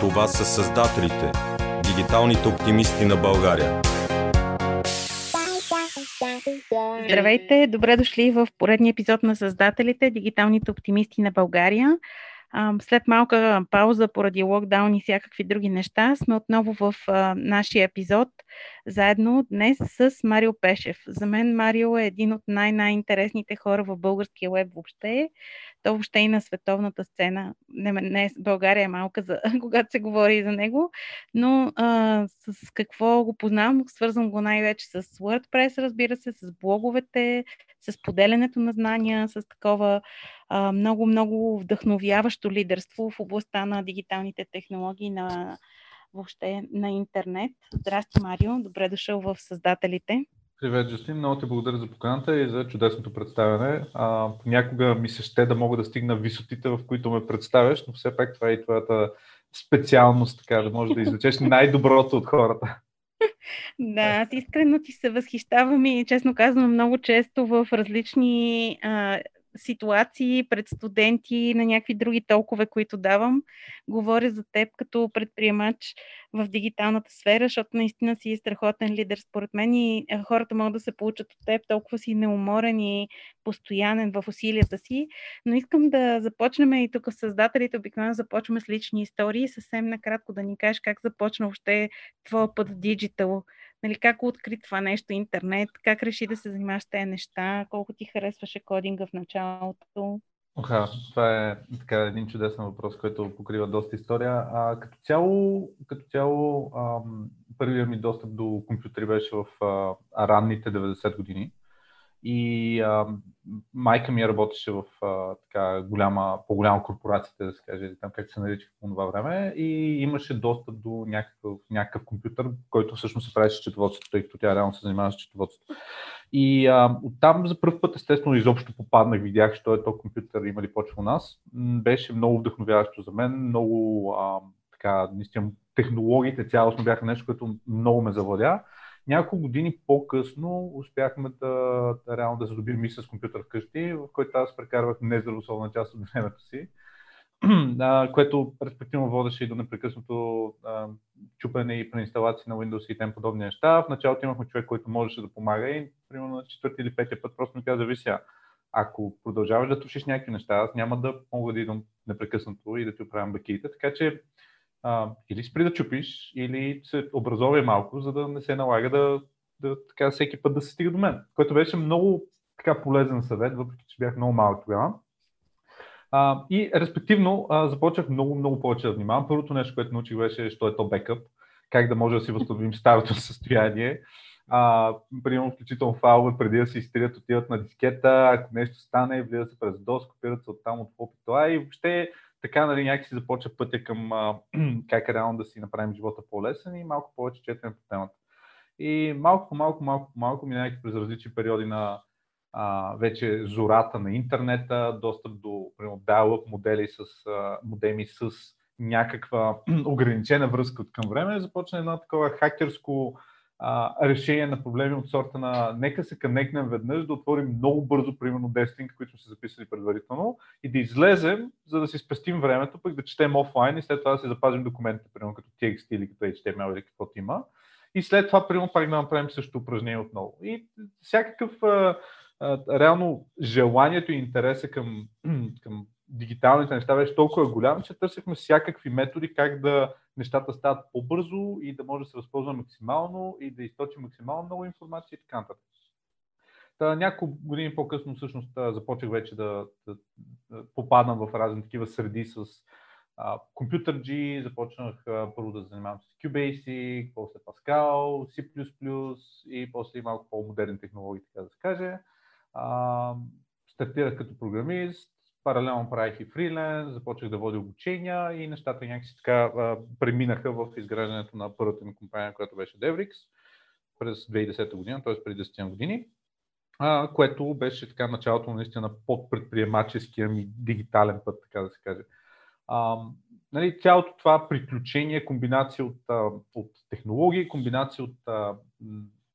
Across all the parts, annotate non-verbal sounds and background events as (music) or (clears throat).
Това са създателите, дигиталните оптимисти на България. Здравейте, добре дошли в поредния епизод на Създателите, дигиталните оптимисти на България. След малка пауза поради локдаун и всякакви други неща, сме отново в нашия епизод заедно днес с Марио Пешев. За мен Марио е един от най-най-интересните хора в българския веб въобще то въобще и на световната сцена. Не, не България е малка, за, (laughs) когато се говори за него, но а, с какво го познавам? Свързвам го най-вече с WordPress, разбира се, с блоговете, с поделянето на знания, с такова много-много вдъхновяващо лидерство в областта на дигиталните технологии на въобще на интернет. Здрасти, Марио. Добре дошъл в Създателите. Привет, Джастин. Много ти благодаря за поканата и за чудесното представяне. А, понякога ми се ще да мога да стигна висотите, в които ме представяш, но все пак това е и твоята специалност, така да можеш да извлечеш (laughs) най-доброто от хората. Да, аз искрено ти се възхищавам и честно казвам много често в различни а, ситуации пред студенти на някакви други толкове, които давам. Говоря за теб като предприемач в дигиталната сфера, защото наистина си страхотен лидер според мен и хората могат да се получат от теб, толкова си неуморен и постоянен в усилията си. Но искам да започнем и тук с създателите обикновено започваме с лични истории. Съвсем накратко да ни кажеш как започна въобще твоя път в диджитал нали, как откри това нещо интернет, как реши да се занимаваш тези неща, колко ти харесваше кодинга в началото? Оха, това е така един чудесен въпрос, който покрива доста история. А, като цяло, като цяло ам, първият ми достъп до компютри беше в а, ранните 90 години. И а, майка ми работеше в а, така голяма, по-голяма корпорация, да се каже, там как се нарича по това време, и имаше достъп до някакъв, някакъв компютър, който всъщност се правеше четоводството, тъй като тя реално се занимава с четоводството. И а, оттам за първ път, естествено, изобщо попаднах, видях, що е то компютър, има ли почва у нас. Беше много вдъхновяващо за мен, много а, така, наистина, технологиите цялостно бяха нещо, което много ме завладя. Няколко години по-късно успяхме да, да реално да задобим и с компютър вкъщи, в който аз прекарвах нездравословна част от времето си, (clears throat) което респективно водеше и до непрекъснато а, чупене и преинсталации на Windows и тем подобни неща. В началото имахме човек, който можеше да помага и примерно на четвърти или петия път просто ми каза, вися, ако продължаваш да тушиш някакви неща, аз няма да мога да идвам непрекъснато и да ти оправям бакиите. Така че а, или спри да чупиш, или се образовай малко, за да не се налага да, да така всеки път да се стига до мен. Което беше много така полезен съвет, въпреки че бях много малък тогава. А, и респективно а, започнах много, много повече да внимавам. Първото нещо, което научих беше, що е то бекъп, как да може да си възстановим старото състояние. А, примерно, включително файлове, преди да се изтрият, отиват на дискета, ако нещо стане, влизат се през DOS, копират се оттам от това и въобще така нали, някакси започва пътя към а, (clears throat) как реално да си направим живота по-лесен и малко повече четене по темата. И малко малко, малко по малко, минавайки през различни периоди на а, вече зората на интернета, достъп до dial-up модели с а, модеми с някаква (clears throat) ограничена връзка от към време, започна едно такова хакерско решение на проблеми от сорта на нека се коннектнем веднъж, да отворим много бързо, примерно 10 линка, които сме се записали предварително и да излезем, за да си спестим времето, пък да четем офлайн и след това да си запазим документите, примерно като TXT или като HTML или каквото има. И след това, примерно, пак да направим също упражнение отново. И всякакъв а, а, реално желанието и интереса към, към дигиталните неща беше толкова голям, че търсихме всякакви методи как да нещата стават по-бързо и да може да се възползва максимално и да източи максимално много информация и така нататък. Та, няколко години по-късно всъщност започнах вече да, да, да попадам в разни такива среди с компютър G, започнах а, първо да занимавам с QBasic, после Pascal, C++ и после малко по-модерни технологии, така да се каже. А, стартирах като програмист, паралелно правих и фриленс, започнах да водя обучения и нещата някакси така преминаха в изграждането на първата ми компания, която беше Devrix през 2010 година, т.е. преди 10 години, а, което беше така началото наистина под предприемаческия ми дигитален път, така да се каже. А, нали, цялото това приключение, комбинация от, от технологии, комбинация от а,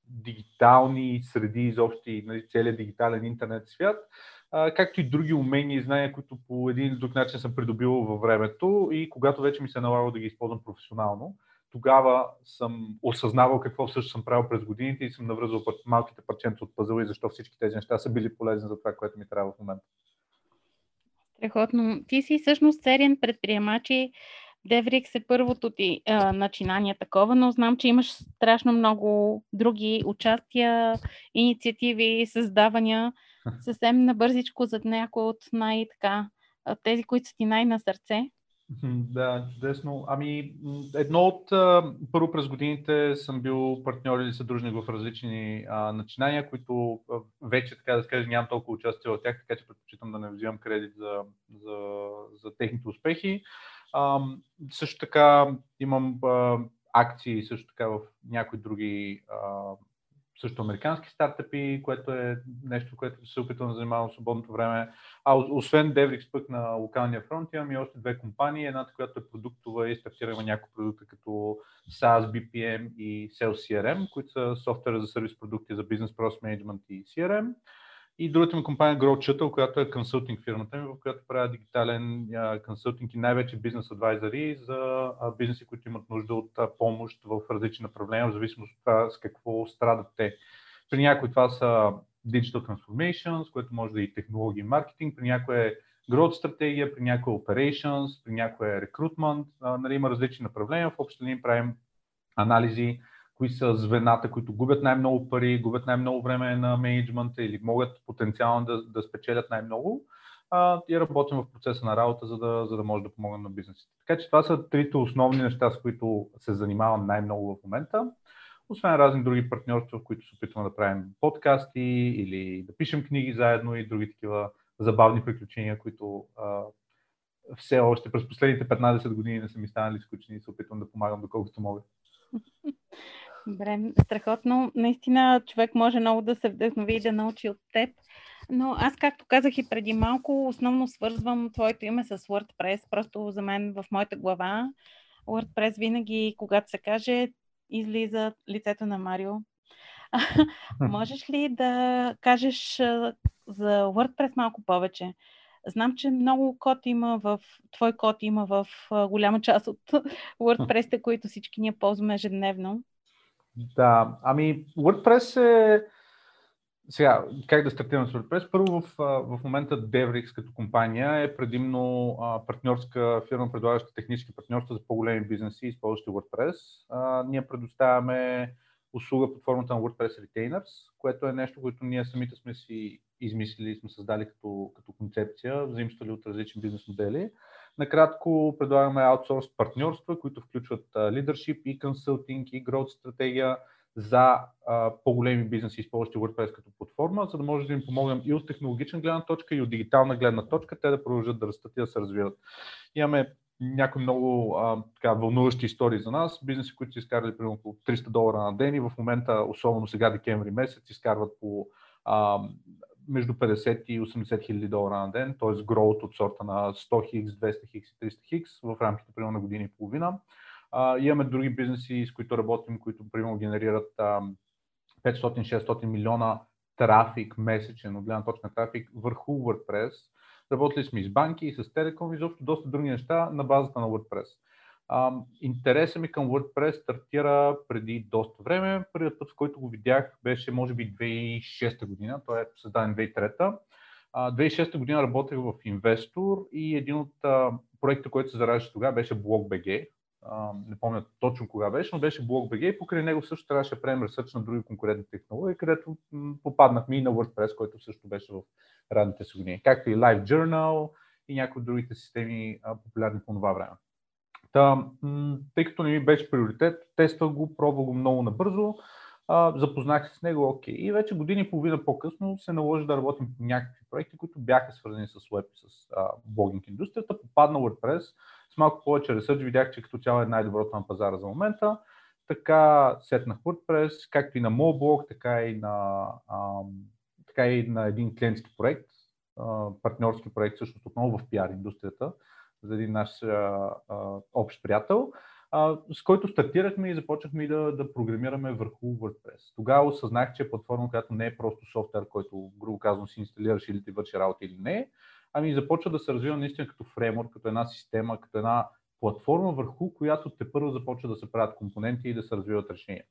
дигитални среди, изобщо и нали, целият дигитален интернет свят, както и други умения и знания, които по един или друг начин съм придобил във времето и когато вече ми се е налагало да ги използвам професионално, тогава съм осъзнавал какво всъщност съм правил през годините и съм навръзвал малките парченца от пъзъла и защо всички тези неща са били полезни за това, което ми трябва в момента. Страхотно. Ти си всъщност сериен предприемач и Деврикс е първото ти а, начинание такова, но знам, че имаш страшно много други участия, инициативи, създавания. Съвсем набързичко за някои от най-така, тези, които са ти най-на сърце. Да, чудесно. Ами, едно от първо през годините съм бил партньор или съдружник в различни а, начинания, които вече, така да скажа, нямам толкова участие в тях, така че предпочитам да не взимам кредит за, за, за техните успехи. А, също така имам а, акции също така в някои други а, също американски стартъпи, което е нещо, което се опитвам да занимавам в свободното време. А освен Devrix пък на локалния фронт, имам и още две компании. Едната, която е продуктова и стартираме някои продукти като SaaS, BPM и Sales CRM, които са софтуера за сервис продукти за бизнес process management и CRM. И другата ми компания Grow Shuttle, която е консултинг фирмата ми, в която правя дигитален консултинг и най-вече бизнес адвайзари за бизнеси, които имат нужда от помощ в различни направления, в зависимост от това с какво страдат те. При някои това са Digital Transformations, което може да е и технологии и маркетинг, при някои е growth стратегия, при някои е operations, при някои е recruitment, нали, има различни направления. В общи линии правим анализи кои са звената, които губят най-много пари, губят най-много време на менеджмента или могат потенциално да, да спечелят най-много а, и работим в процеса на работа, за да, за да може да помогнем на бизнесите. Така че това са трите основни неща, с които се занимавам най-много в момента. Освен разни други партньорства, в които се опитваме да правим подкасти или да пишем книги заедно и други такива забавни приключения, които а, все още през последните 15 години не са ми станали скучни и се опитвам да помагам доколкото мога. (laughs) Добре, страхотно. Наистина човек може много да се вдъхнови и да научи от теб. Но аз, както казах и преди малко, основно свързвам твоето име с WordPress. Просто за мен в моята глава WordPress винаги, когато се каже, излиза лицето на Марио. Можеш ли да кажеш за WordPress малко повече? Знам, че много код има в, твой код има в голяма част от (laughs) WordPress, които всички ние ползваме ежедневно. Да, ами WordPress е... Сега, как да стартирам с WordPress? Първо в, в момента Devrix като компания е предимно а, партньорска фирма, предлагаща технически партньорства за по-големи бизнеси, използващи WordPress. А, ние предоставяме услуга под формата на WordPress Retainers, което е нещо, което ние самите сме си измислили сме създали като, като концепция, взаимствали от различни бизнес модели. Накратко предлагаме аутсорс партньорства, които включват лидершип и консултинг и growth стратегия за по-големи бизнеси, използващи WordPress като платформа, за да може да им помогнем и от технологична гледна точка, и от дигитална гледна точка, те да продължат да растат и да се развиват. Имаме някои много а, така, вълнуващи истории за нас. Бизнеси, които са изкарали примерно по 300 долара на ден и в момента, особено сега декември месец, изкарват по между 50 и 80 хиляди долара на ден, т.е. growth от сорта на 100 хикс, 200 хикс и 300 хикс в рамките примерно на година и половина. А, имаме други бизнеси, с които работим, които примерно генерират 500-600 милиона трафик месечен, от гледна точка трафик, върху WordPress. Работили сме и с банки, и с Телеком, и изобщо доста други неща на базата на WordPress. А, интересът ми към WordPress стартира преди доста време. Първият път, в който го видях, беше може би 2006 година. Той е създаден 2003. 2006 година работех в Инвестор и един от проектите, който се зараждаше тогава, беше BlogBG. А, не помня точно кога беше, но беше BlogBG и покрай него също трябваше да правим ресърч на други конкурентни технологии, където попаднахме и на WordPress, който също беше в ранните си години, както и LiveJournal и някои от другите системи, популярни по това време. Та, тъй като не ми беше приоритет, тествах го, пробвах го много набързо, а, запознах се с него, окей. И вече години и половина по-късно се наложи да работим по някакви проекти, които бяха свързани с веб и с а, блогинг индустрията. Попадна WordPress, с малко повече ресърч видях, че като цяло е най-доброто на пазара за момента. Така сетнах WordPress, както и на моят блог, така и на, а, така и на един клиентски проект, партньорски проект, също отново в PR индустрията, за един наш а, а, общ приятел. а, с който стартирахме и започнахме и да, да програмираме върху WordPress. Тогава осъзнах, че е платформа, която не е просто софтуер, който, грубо казвам, си инсталираш или ти върши работа или не, ами започва да се развива наистина като фреймворк, като една система, като една платформа, върху която те първо започва да се правят компоненти и да се развиват решения.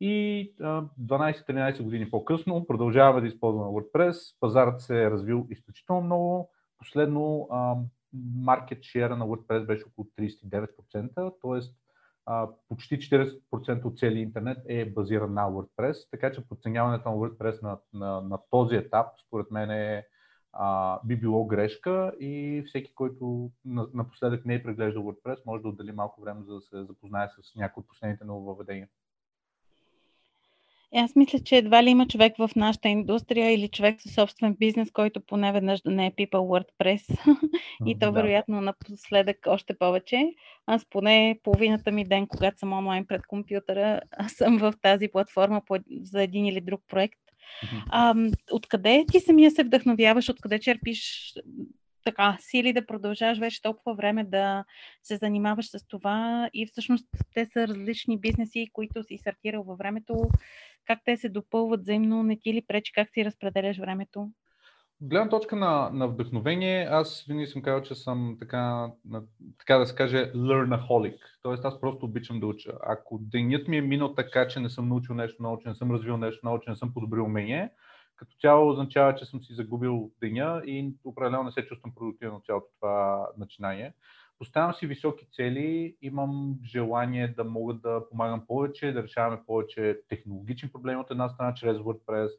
И 12-13 години по-късно продължаваме да използваме WordPress. Пазарът се е развил изключително много. Последно маркет шера на WordPress беше около 39%, т.е. почти 40% от целия интернет е базиран на WordPress, така че подценяването на WordPress на, на, на този етап, според мен е, а, би било грешка и всеки, който напоследък не е преглеждал WordPress, може да отдели малко време за да се запознае с някои от последните нововведения. Е, аз мисля, че едва ли има човек в нашата индустрия или човек със собствен бизнес, който поне веднъж да не е пипал WordPress. (laughs) и то да. вероятно напоследък още повече. Аз поне половината ми ден, когато съм онлайн пред компютъра, (laughs) съм в тази платформа за един или друг проект. А, откъде ти самия се вдъхновяваш, откъде черпиш така, сили да продължаваш вече толкова време да се занимаваш с това и всъщност те са различни бизнеси, които си стартирал във времето. Как те се допълват взаимно? Не ти ли пречи? Как си разпределяш времето? гледна точка на, на вдъхновение, аз винаги съм казал, че съм така, на, така да се каже, learnaholic. Тоест аз просто обичам да уча. Ако денят ми е минал така, че не съм научил нещо ново, че не съм развил нещо ново, че не съм подобрил умение, като цяло означава, че съм си загубил деня и определено не се чувствам продуктивен от цялото това начинание. Поставям си високи цели, имам желание да мога да помагам повече, да решаваме повече технологични проблеми от една страна чрез WordPress,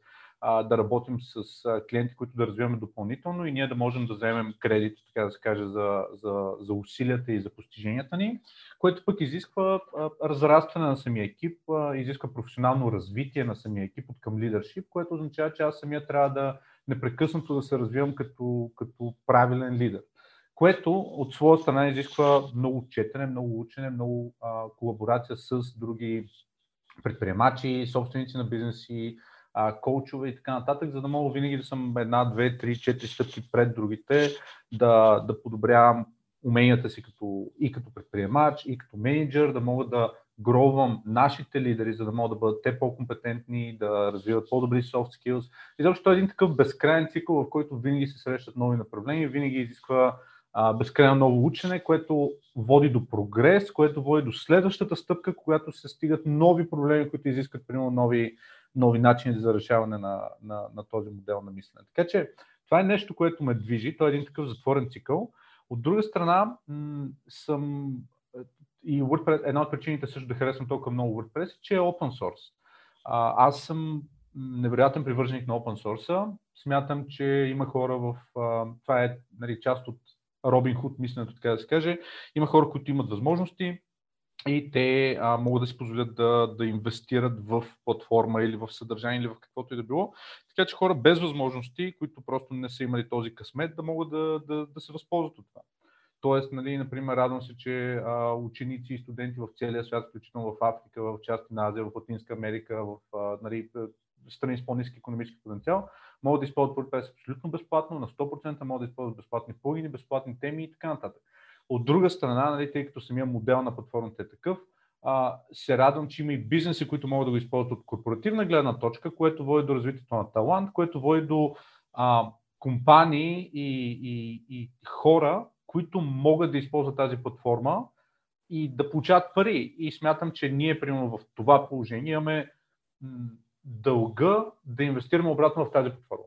да работим с клиенти, които да развиваме допълнително и ние да можем да вземем кредит, така да се каже, за, за, за усилията и за постиженията ни, което пък изисква разрастване на самия екип, изисква професионално развитие на самия екип от към лидершип, което означава, че аз самия трябва да непрекъснато да се развивам като, като правилен лидер което от своя страна изисква много четене, много учене, много а, колаборация с други предприемачи, собственици на бизнеси, а, коучове и така нататък, за да мога винаги да съм една, две, три, четири стъпки пред другите, да, да подобрявам уменията си като, и като предприемач, и като менеджер, да мога да гровам нашите лидери, за да могат да бъдат те по-компетентни, да развиват по-добри soft skills. И защото е един такъв безкрайен цикъл, в който винаги се срещат нови направления, винаги изисква безкрайно ново учене, което води до прогрес, което води до следващата стъпка, когато се стигат нови проблеми, които изискат примерно нови, нови начини за решаване на, на, на този модел на мислене. Така че това е нещо, което ме движи. Той е един такъв затворен цикъл. От друга страна, м- съм и WordPress, една от причините също да харесвам толкова много WordPress е, че е open source. А, аз съм невероятен привърженик на open source. Смятам, че има хора в... А, това е нали, част от Робин Худ мисленето, така да се каже. Има хора, които имат възможности и те а, могат да си позволят да, да инвестират в платформа или в съдържание или в каквото и да било. Така че хора без възможности, които просто не са имали този късмет, да могат да, да, да се възползват от това. Тоест, нали, например, радвам се, че а, ученици и студенти в целия свят, включително в Африка, в части на Азия, в Латинска Америка, в а, нали, страни с по-низки економически потенциал, могат да използват WordPress абсолютно безплатно, на 100% могат да използват безплатни плагини, безплатни теми и така нататък. От друга страна, нали, тъй като самия модел на платформата е такъв, а, се радвам, че има и бизнеси, които могат да го използват от корпоративна гледна точка, което води до развитието на талант, което води до а, компании и, и, и хора, които могат да използват тази платформа и да получават пари. И смятам, че ние, примерно, в това положение имаме дълга да инвестираме обратно в тази платформа.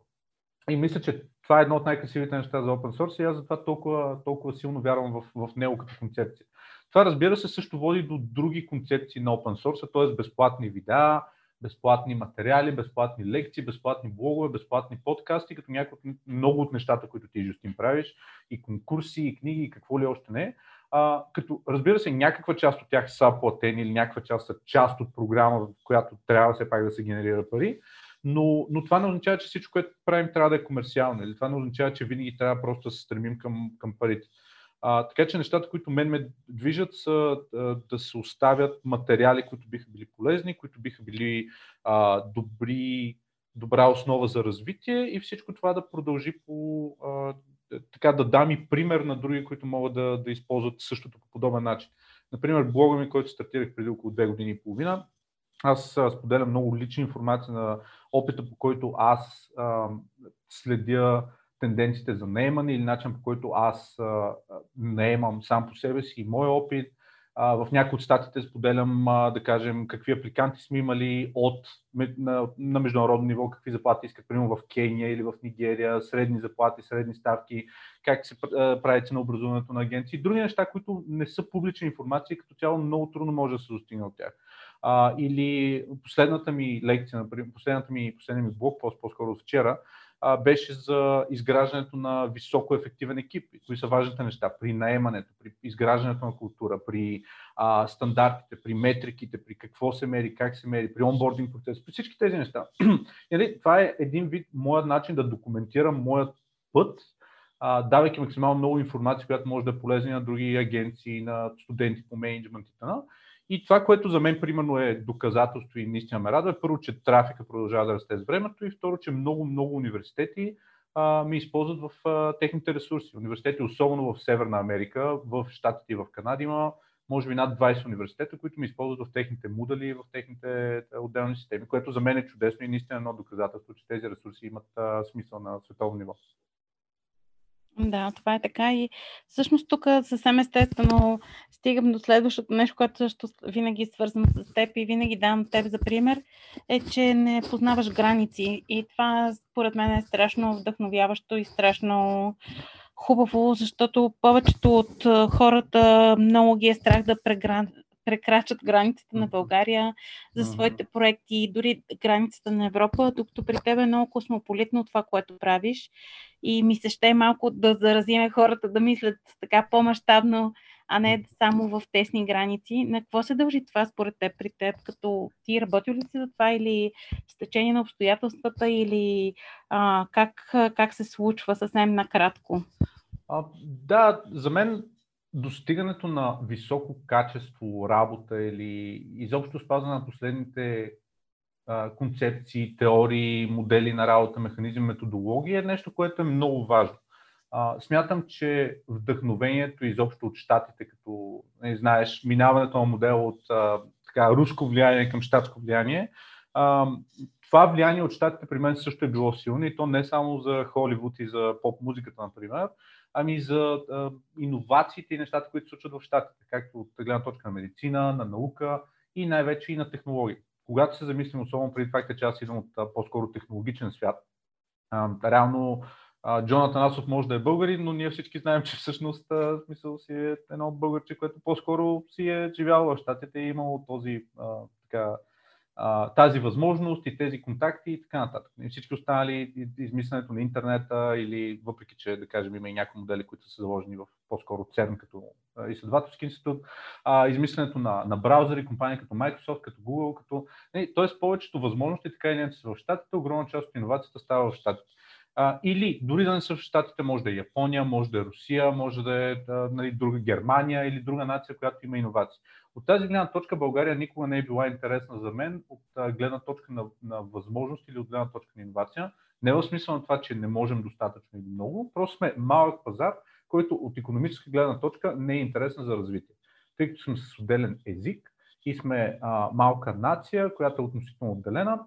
И мисля, че това е едно от най-красивите неща за open source и аз затова толкова, толкова силно вярвам в, в него като концепция. Това разбира се също води до други концепции на open source, т.е. безплатни видеа, безплатни материали, безплатни лекции, безплатни блогове, безплатни подкасти, като някои от много от нещата, които ти, Жустин, правиш, и конкурси, и книги, и какво ли още не. А, като разбира се, някаква част от тях са платени или някаква част са част от програма, в която трябва все пак да се генерира пари, но, но това не означава, че всичко, което правим, трябва да е комерциално, или това не означава, че винаги трябва просто да се стремим към, към парите. А, така че нещата, които мен ме движат, са а, да се оставят материали, които биха били полезни, които биха били а, добри, добра основа за развитие и всичко това да продължи по а, така да дам и пример на други, които могат да, да използват същото по подобен начин. Например, блога ми, който стартирах преди около две години и половина, аз споделям много лична информация на опита, по който аз а, следя тенденциите за наемане или начин по който аз а, наемам сам по себе си и мой опит. В някои от статите споделям, да кажем, какви апликанти сме имали от, на, на международно ниво, какви заплати искат, примерно в Кения или в Нигерия, средни заплати, средни ставки, как се прави на образуването на агенции. Други неща, които не са публична информация, като цяло много трудно може да се достигне от тях. А, или последната ми лекция, например, последната ми, последния ми блог, по-скоро вчера, а, беше за изграждането на високо ефективен екип. Кои са важните неща при наемането, при изграждането на култура, при а, стандартите, при метриките, при какво се мери, как се мери, при онбординг процес, при всички тези неща. (clears throat) Нали, това е един вид моят начин да документирам моят път, а, давайки максимално много информация, която може да е полезна на други агенции, на студенти по менеджмент и т.н. И това, което за мен примерно е доказателство и наистина ме радва, е първо, че трафика продължава да расте с времето и второ, че много, много университети а, ми използват в а, техните ресурси. Университети, особено в Северна Америка, в Штатите и в Канада има може би над 20 университета, които ми използват в техните модали, в техните отделни системи, което за мен е чудесно и наистина едно доказателство, че тези ресурси имат а, смисъл на световно ниво. Да, това е така и всъщност тук съвсем естествено стигам до следващото нещо, което също винаги е свързвам с теб и винаги давам теб за пример, е, че не познаваш граници. И това според мен е страшно вдъхновяващо и страшно хубаво, защото повечето от хората много ги е страх да прегран прекрачат границите на България за своите проекти, дори границата на Европа, докато при теб е много космополитно това, което правиш. И ми се ще малко да заразиме хората да мислят така по-масштабно, а не само в тесни граници. На какво се дължи това според теб при теб? Като ти работил ли си за това или с течение на обстоятелствата или а, как, как се случва съвсем накратко? А, да, за мен достигането на високо качество работа или изобщо спазване на последните а, концепции, теории, модели на работа, механизми, методологии е нещо, което е много важно. А, смятам, че вдъхновението изобщо от щатите, като не знаеш, минаването на модел от а, така, руско влияние към щатско влияние, а, това влияние от щатите при мен също е било силно и то не само за Холивуд и за поп-музиката, например, ами за а, иновациите и нещата, които се случват в щатите, както от гледна точка на медицина, на наука и най-вече и на технологии. Когато се замислим, особено преди факта, че аз идвам от а, по-скоро технологичен свят, а, реално Джон Атанасов може да е българин, но ние всички знаем, че всъщност а, смисъл си е едно българче, което по-скоро си е живяло в щатите и е имало този а, така, а, тази възможност и тези контакти и така нататък. И всички останали измисленето на интернета или въпреки, че да кажем има и някои модели, които са заложени в по-скоро ЦЕРН като изследователски институт, а, измисленето на, на браузъри, компании като Microsoft, като Google, като... Не, т.е. повечето възможности така и не са в щатите, огромна част от иновацията става в щатите. А, или дори да не са в Штатите, може да е Япония, може да е Русия, може да е да, нали, друга Германия или друга нация, която има иновации. От тази гледна точка България никога не е била интересна за мен от гледна точка на, на възможност или от гледна точка на иновация. Не в смисъл на това, че не можем достатъчно или много, просто сме малък пазар, който от економическа гледна точка не е интересен за развитие. Тъй като сме с отделен език и сме а, малка нация, която е относително отделена,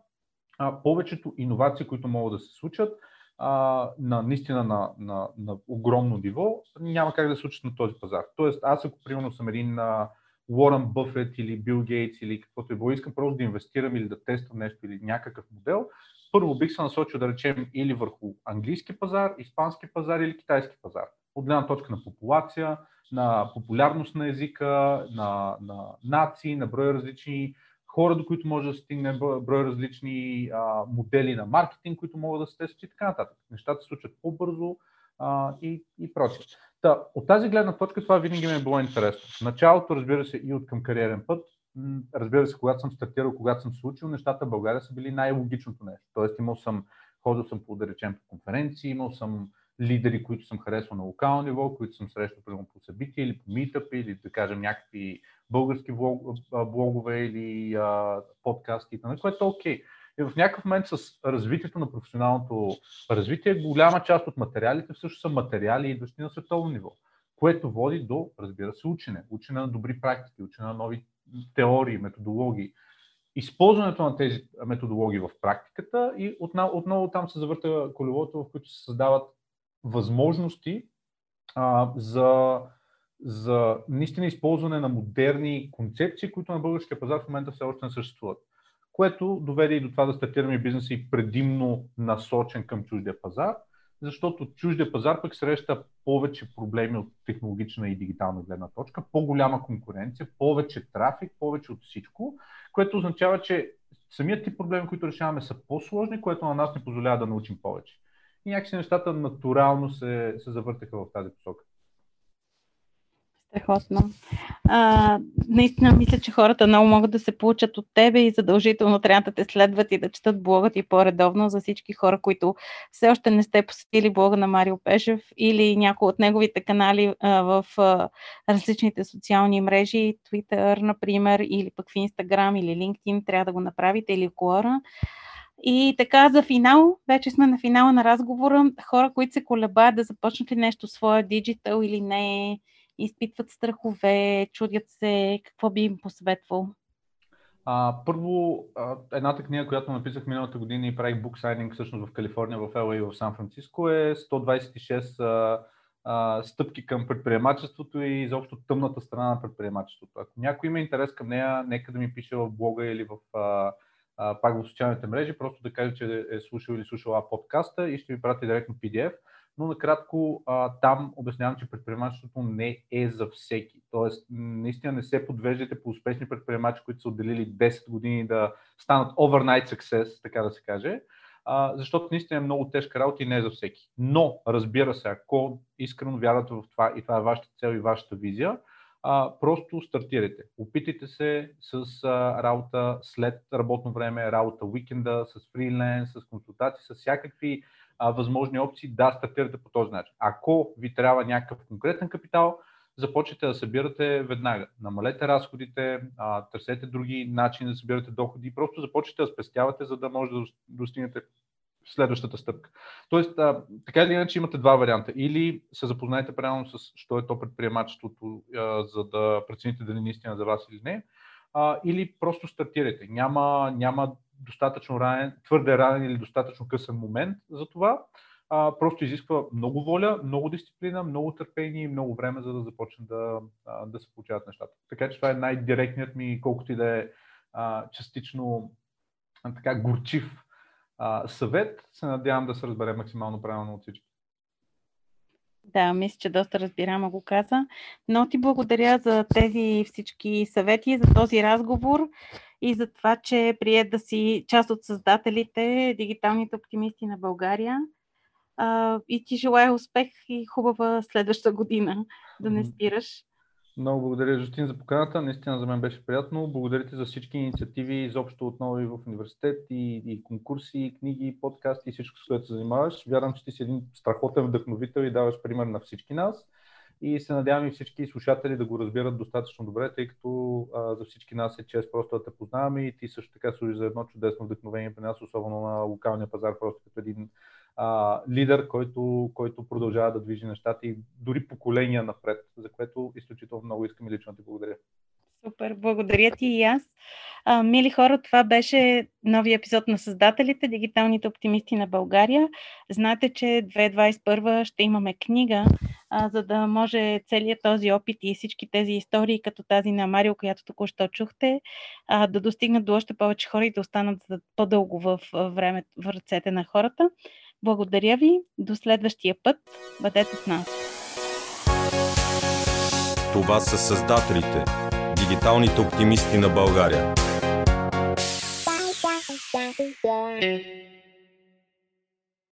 а, повечето иновации, които могат да се случат, а, на наистина на, на, на огромно ниво, няма как да се случат на този пазар. Тоест, аз ако примерно съм един а, Уорън Бъфет или Бил Гейтс или каквото е било, искам просто да инвестирам или да тествам нещо или някакъв модел, първо бих се насочил да речем или върху английски пазар, испански пазар или китайски пазар. От гледна точка на популация, на популярност на езика, на, на нации, на брой различни хора, до които може да стигне брой различни а, модели на маркетинг, които могат да се тестват и така нататък. Нещата се случват по-бързо а, и, и прочее. Та, от тази гледна точка това винаги ми е било интересно. В началото, разбира се, и от към кариерен път, разбира се, когато съм стартирал, когато съм случил, нещата в България са били най-логичното нещо. Тоест имал съм, ходил съм по, да речем, по конференции, имал съм лидери, които съм харесвал на локално ниво, които съм срещал примерно по събития или по митъпи, или да кажем някакви български влог, блогове или а, подкасти, което е окей. Okay. И в някакъв момент с развитието на професионалното развитие, голяма част от материалите всъщност са материали, идващи на световно ниво. което води до, разбира се, учене. Учене на добри практики, учене на нови теории, методологии. Използването на тези методологии в практиката и отново, отново там се завърта колелото, в които се създават възможности а, за, за наистина използване на модерни концепции, които на българския пазар в момента все още не съществуват. Което доведе и до това да стартираме бизнеса и предимно насочен към чуждия пазар, защото чуждия пазар пък среща повече проблеми от технологична и дигитална гледна точка, по-голяма конкуренция, повече трафик, повече от всичко, което означава, че самият тип проблеми, които решаваме, са по-сложни, което на нас не позволява да научим повече. И някакси нещата натурално се, се завъртаха в тази посока. Страхотно. А, наистина мисля, че хората много могат да се получат от тебе и задължително трябва да те следват и да четат блога ти по-редовно за всички хора, които все още не сте посетили блога на Марио Пешев или някои от неговите канали а, в а, различните социални мрежи, Twitter, например, или пък в Instagram или LinkedIn, трябва да го направите или в Quora. И така за финал, вече сме на финала на разговора. Хора, които се колебаят да започнат ли нещо свое диджитал или не, изпитват страхове, чудят се, какво би им посъветвал? А, първо, едната книга, която написах миналата година и правих буксайнинг всъщност в Калифорния, в ЛА и в Сан Франциско е 126 а, а, стъпки към предприемачеството и изобщо тъмната страна на предприемачеството. Ако някой има интерес към нея, нека да ми пише в блога или в а, а, пак в социалните мрежи, просто да каже, че е слушал или слушала подкаста и ще ви прати директно PDF но накратко а, там обяснявам, че предприемачеството не е за всеки. Тоест, наистина не се подвеждате по успешни предприемачи, които са отделили 10 години да станат overnight success, така да се каже, а, защото наистина е много тежка работа и не е за всеки. Но, разбира се, ако искрено вярвате в това и това е вашата цел и вашата визия, а, просто стартирайте. Опитайте се с а, работа след работно време, работа уикенда, с фриленс, с консултации, с всякакви а, възможни опции да стартирате по този начин. Ако ви трябва някакъв конкретен капитал, започнете да събирате веднага. Намалете разходите, а, търсете други начини да събирате доходи и просто започнете да спестявате, за да може да достигнете следващата стъпка. Тоест, а, така или иначе имате два варианта. Или се запознаете правилно с що е то предприемачеството, а, за да прецените дали наистина за вас или не, а, или просто стартирайте. Няма, няма достатъчно ранен, твърде ранен или достатъчно късен момент за това. А, просто изисква много воля, много дисциплина, много търпение и много време, за да започне да, да се получават нещата. Така че това е най-директният ми, колкото и да е а, частично така горчив а, съвет. Се надявам да се разбере максимално правилно от всички. Да, мисля, че доста разбираемо го каза. Но ти благодаря за тези всички съвети, за този разговор и за това, че прие да си част от създателите, дигиталните оптимисти на България. и ти желая успех и хубава следваща година да не спираш. Много благодаря, Жустин, за поканата. Наистина за мен беше приятно. Благодаря ти за всички инициативи, изобщо отново и в университет, и, и конкурси, и книги, и подкасти, и всичко, с което се занимаваш. Вярвам, че ти си един страхотен вдъхновител и даваш пример на всички нас. И се надявам и всички слушатели да го разбират достатъчно добре, тъй като а, за всички нас е чест просто да те познаваме и ти също така служи за едно чудесно вдъхновение при нас, особено на локалния пазар, просто като един а, лидер, който, който продължава да движи нещата и дори поколения напред, за което изключително много искам и лично ти благодаря. Супер, благодаря ти и аз. А, мили хора, това беше новия епизод на Създателите, дигиталните оптимисти на България. Знаете, че 2021 ще имаме книга, а, за да може целият този опит и всички тези истории, като тази на Марио, която току-що чухте, а, да достигнат до още повече хора и да останат по-дълго в време в ръцете на хората. Благодаря ви. До следващия път. Бъдете с нас. Това са създателите, дигиталните оптимисти на България.